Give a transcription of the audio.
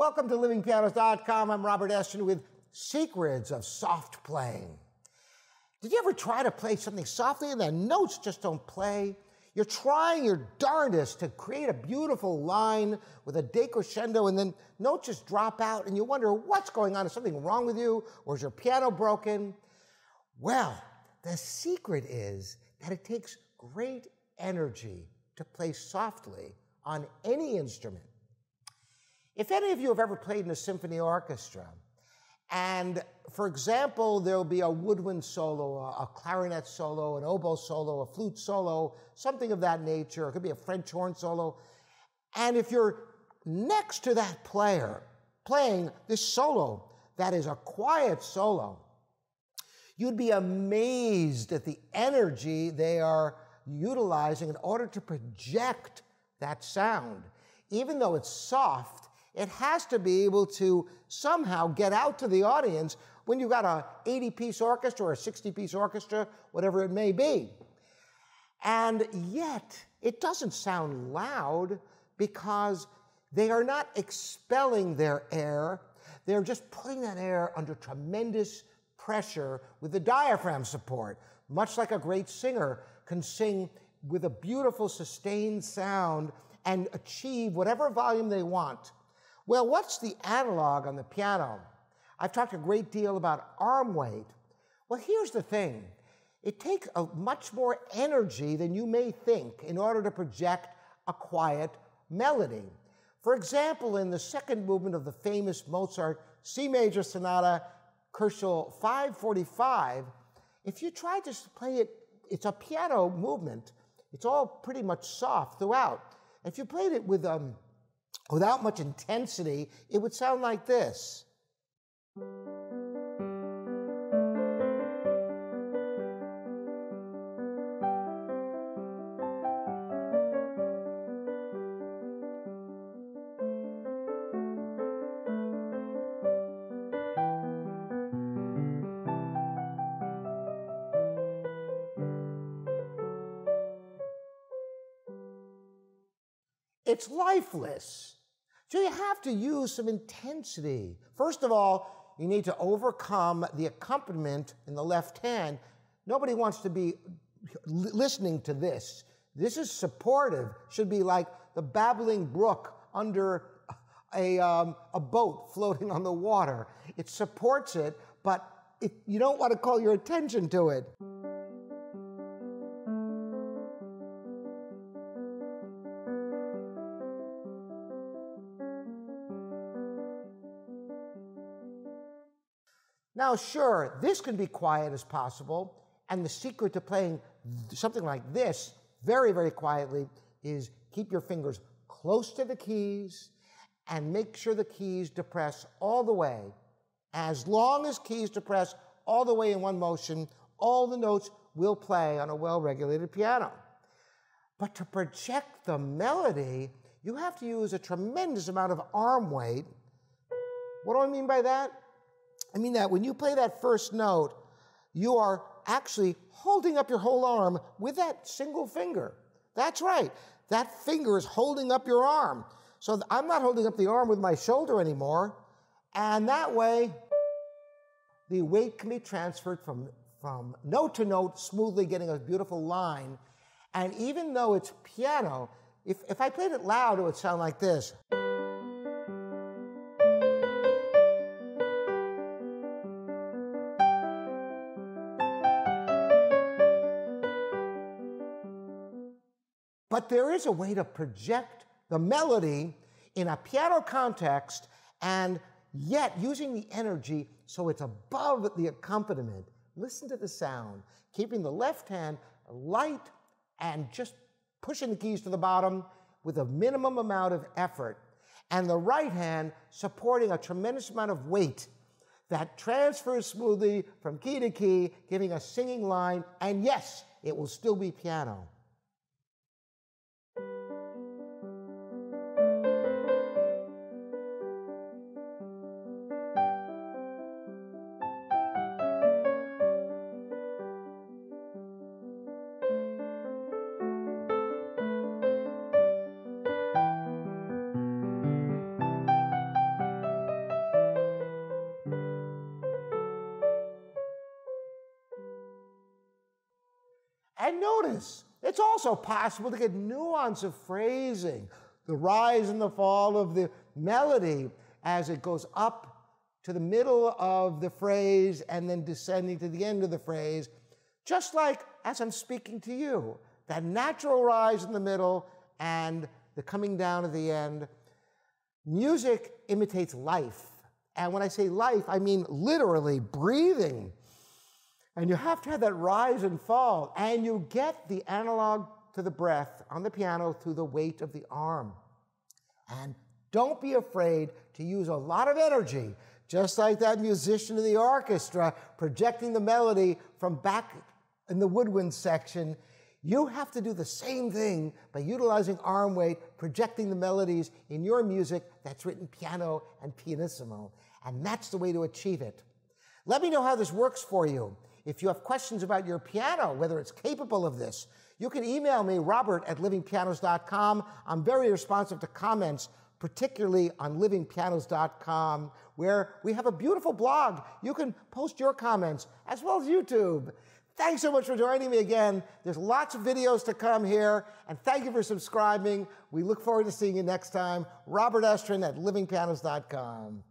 Welcome to livingpianos.com. I'm Robert Estrin with Secrets of Soft Playing. Did you ever try to play something softly and the notes just don't play? You're trying your darndest to create a beautiful line with a decrescendo and then notes just drop out and you wonder what's going on. Is something wrong with you or is your piano broken? Well, the secret is that it takes great energy to play softly on any instrument. If any of you have ever played in a symphony orchestra, and for example, there'll be a woodwind solo, a, clarinet solo, an oboe solo, a flute solo, something of that nature. It could be a French horn solo. And if you're next to that player playing this solo, that is a quiet solo, you'd be amazed at the energy they are utilizing in order to project that sound. Even though it's soft, it has to be able to somehow get out to the audience when you've got a 80 piece orchestra or a 60 piece orchestra, whatever it may be. And yet, it doesn't sound loud because they are not expelling their air. They're just putting that air under tremendous pressure with the diaphragm support, much like a great singer can sing with a beautiful sustained sound and achieve whatever volume they want well, what's the analog on the piano? I've talked a great deal about arm weight. Well, here's the thing it takes a much more energy than you may think in order to project a quiet melody. For example, in the second movement of the famous Mozart C major sonata, Kochel 545, if you try to play it, it's a piano movement. It's all pretty much soft throughout. If you played it with um, without much intensity, it would sound like this. It's lifeless. So you have to use some intensity. First of all, you need to overcome the accompaniment in the left hand. Nobody wants to be listening to this. This is supportive, should be like the babbling brook under a, um, a boat floating on the water. It supports it, but it, you don't want to call your attention to it. Now, sure, this can be quiet as possible, and the secret to playing something like this very, very quietly is keep your fingers close to the keys and make sure the keys depress all the way. As long as keys depress all the way in one motion, all the notes will play on a well regulated piano. But to project the melody, you have to use a tremendous amount of arm weight. What do I mean by that? I mean that when you play that first note, you are actually holding up your whole arm with that single finger. That's right. That finger is holding up your arm. So I'm not holding up the arm with my shoulder anymore. And that way, the weight can be transferred from, from note to note, smoothly getting a beautiful line. And even though it's piano, if, if I played it loud, it would sound like this. But there is a way to project the melody in a piano context and yet using the energy so it's above the accompaniment. Listen to the sound, keeping the left hand light and just pushing the keys to the bottom with a minimum amount of effort, and the right hand supporting a tremendous amount of weight that transfers smoothly from key to key, giving a singing line, and yes, it will still be piano. And notice, it's also possible to get nuance of phrasing, the rise and the fall of the melody as it goes up to the middle of the phrase and then descending to the end of the phrase, just like as I'm speaking to you. That natural rise in the middle and the coming down at the end. Music imitates life. And when I say life, I mean literally breathing. And you have to have that rise and fall. And you get the analog to the breath on the piano through the weight of the arm. And don't be afraid to use a lot of energy, just like that musician in the orchestra projecting the melody from back in the woodwind section. You have to do the same thing by utilizing arm weight, projecting the melodies in your music that's written piano and pianissimo. And that's the way to achieve it. Let me know how this works for you. If you have questions about your piano, whether it's capable of this, you can email me, robert at livingpianos.com. I'm very responsive to comments, particularly on livingpianos.com, where we have a beautiful blog. You can post your comments as well as YouTube. Thanks so much for joining me again. There's lots of videos to come here, and thank you for subscribing. We look forward to seeing you next time. Robert Estrin at livingpianos.com.